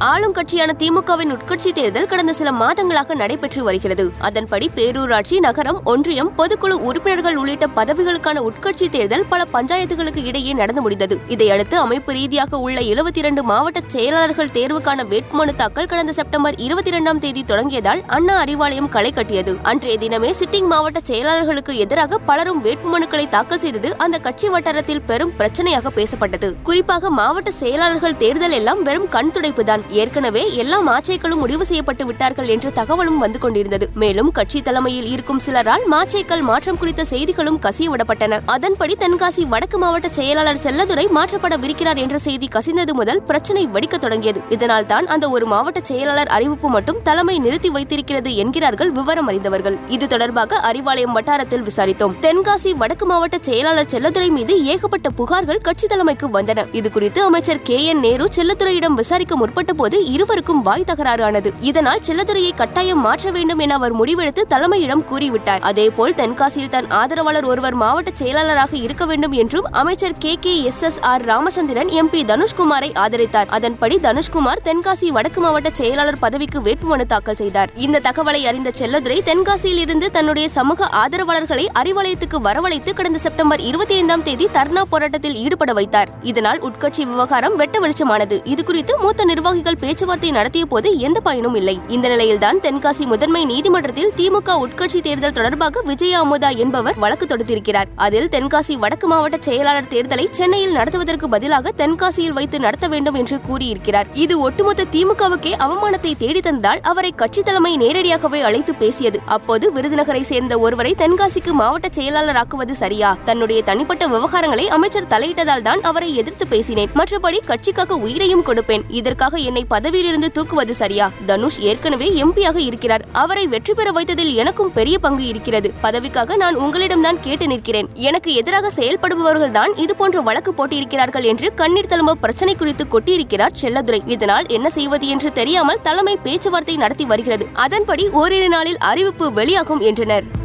ஆளும் கட்சியான திமுகவின் உட்கட்சி தேர்தல் கடந்த சில மாதங்களாக நடைபெற்று வருகிறது. அதன்படி பேரூராட்சி நகரம் ஒன்றியம் பொதுக்குழு உறுப்பினர்கள் உள்ளிட்ட பதவிகளுக்கான உட்கட்சி தேர்தல் பல பஞ்சாயத்துகளுக்கு இடையே நடந்து முடிந்தது. இதையடுத்து அமைப்பு ரீதியாக உள்ள எழுபத்தி இரண்டு மாவட்ட செயலாளர்கள் தேர்வுக்கான வேட்புமனு தாக்கல் கடந்த செப்டம்பர் இருபத்தி இரண்டாம் தேதி தொடங்கியதால் அண்ணா அறிவாலயம் களை கட்டியது. அன்றைய தினமே சிட்டிங் மாவட்ட செயலாளர்களுக்கு எதிராக பலரும் வேட்புமனுக்களை தாக்கல் செய்தது அந்த கட்சி வட்டாரத்தில் பெரும் பிரச்சனையாக பேசப்பட்டது. குறிப்பாக மாவட்ட செயலாளர்கள் தேர்தல் எல்லாம் வெறும் கண் துடைப்புதான். ஏற்கனவே எல்லா மாச்சைகளும் முடிவு செய்யப்பட்டு விட்டார்கள் என்ற தகவலும் வந்து கொண்டிருந்தது. மேலும் கட்சி தலைமையில் இருக்கும் சிலரால் மாச்சைகள் மாற்றம் குறித்த செய்திகளும் கசியவிடப்பட்டன. அதன்படி தென்காசி வடக்கு மாவட்ட செயலாளர் செல்லதுரை மாற்றப்படவிருக்கிறார் என்ற செய்தி கசிந்தது முதல் பிரச்சனை வெடிக்க தொடங்கியது. இதனால் தான் அந்த ஒரு மாவட்ட செயலாளர் அறிவிப்பு மட்டும் தலைமை நிறுத்தி வைத்திருக்கிறது என்கிறார்கள் விவரம் அறிந்தவர்கள். இது தொடர்பாக அறிவாலயம் வட்டாரத்தில் விசாரித்தோம். தென்காசி வடக்கு மாவட்ட செயலாளர் செல்லதுரை மீது ஏகப்பட்ட புகார்கள் கட்சி தலைமைக்கு வந்தன. இது குறித்து அமைச்சர் கே என் நேரு செல்லத்துறையிடம் விசாரிக்க முற்பட்ட போது இருவருக்கும் வாய் தகராறு ஆனது இதனால் செல்லதுரையை கட்டாயம் மாற்ற வேண்டும் என அவர் முடிவெடுத்து தலைமையிடம் கூறிவிட்டார். அதேபோல் தென்காசியில் தன் ஆதரவாளர் ஒருவர் மாவட்ட செயலாளராக இருக்க வேண்டும் என்றும் அமைச்சர் K K S S R Ramachandran MP தனுஷ்குமாரை ஆதரித்தார். அதன்படி தனுஷ்குமார் தென்காசி வடக்கு மாவட்ட செயலாளர் பதவிக்கு வேட்புமனு தாக்கல் செய்தார். இந்த தகவலை அறிந்த செல்லதுரை தென்காசியில் இருந்து தன்னுடைய சமூக ஆதரவாளர்களை அறிவாலயத்துக்கு வரவழைத்து கடந்த செப்டம்பர் இருபத்தி ஐந்தாம் தேதி தர்ணா போராட்டத்தில் ஈடுபட வைத்தார். இதனால் உட்கட்சி விவகாரம் வெட்ட வெளிச்சமானது. இது குறித்து மூத்த நிர்வாகிகள் பேச்சுவார்த்தை நடத்திய போது எந்த பயனும் இல்லை. இந்த நிலையில்தான் தென்காசி முதன்மை நீதிமன்றத்தில் திமுக உட்கட்சி தேர்தல் தொடர்பாக விஜய அமுதா என்பவர் வழக்கு தொடுத்திருக்கிறார். அதில் தென்காசி வடக்கு மாவட்ட செயலாளர் தேர்தலை சென்னையில் நடத்துவதற்கு பதிலாக தென்காசியில் வைத்து நடத்த வேண்டும் என்று கூறியிருக்கிறார். இது ஒட்டுமொத்த திமுகவுக்கே அவமானத்தை தேடி தந்தால் அவரை கட்சி தலைமை நேரடியாகவே அழைத்து பேசியது. அப்போது விருதுநகரை சேர்ந்த ஒருவரை தென்காசிக்கு மாவட்ட செயலாளராக்குவது சரியா? தன்னுடைய தனிப்பட்ட விவகாரங்களை அமைச்சர் தலையிட்டதால் தான் அவரை எதிர்த்து பேசினேன். மற்றபடி கட்சிக்காக உயிரையும் கொடுப்பேன். இதற்காக என்னை பதவியிலிருந்து தூக்குவது சரியா? தனுஷ் ஏற்கனவே எம்பியாக இருக்கிறார். அவரை வெற்றி பெற வைத்ததில் எனக்கும் பெரிய பங்கு இருக்கிறது. பதவிக்காக நான் உங்களிடம் தான் கேட்டு நிற்கிறேன். எனக்கு எதிராக செயல்படுபவர்கள் தான் இது போன்ற வழக்கு போட்டியிருக்கிறார்கள் என்று கண்ணீர் தழும்ப பிரச்சனை குறித்து கொட்டியிருக்கிறார் செல்லதுரை. இதனால் என்ன செய்வது என்று தெரியாமல் தலைமை பேச்சுவார்த்தை நடத்தி வருகிறது. அதன்படி ஓரிரு நாளில் அறிவிப்பு வெளியாகும் என்றனர்.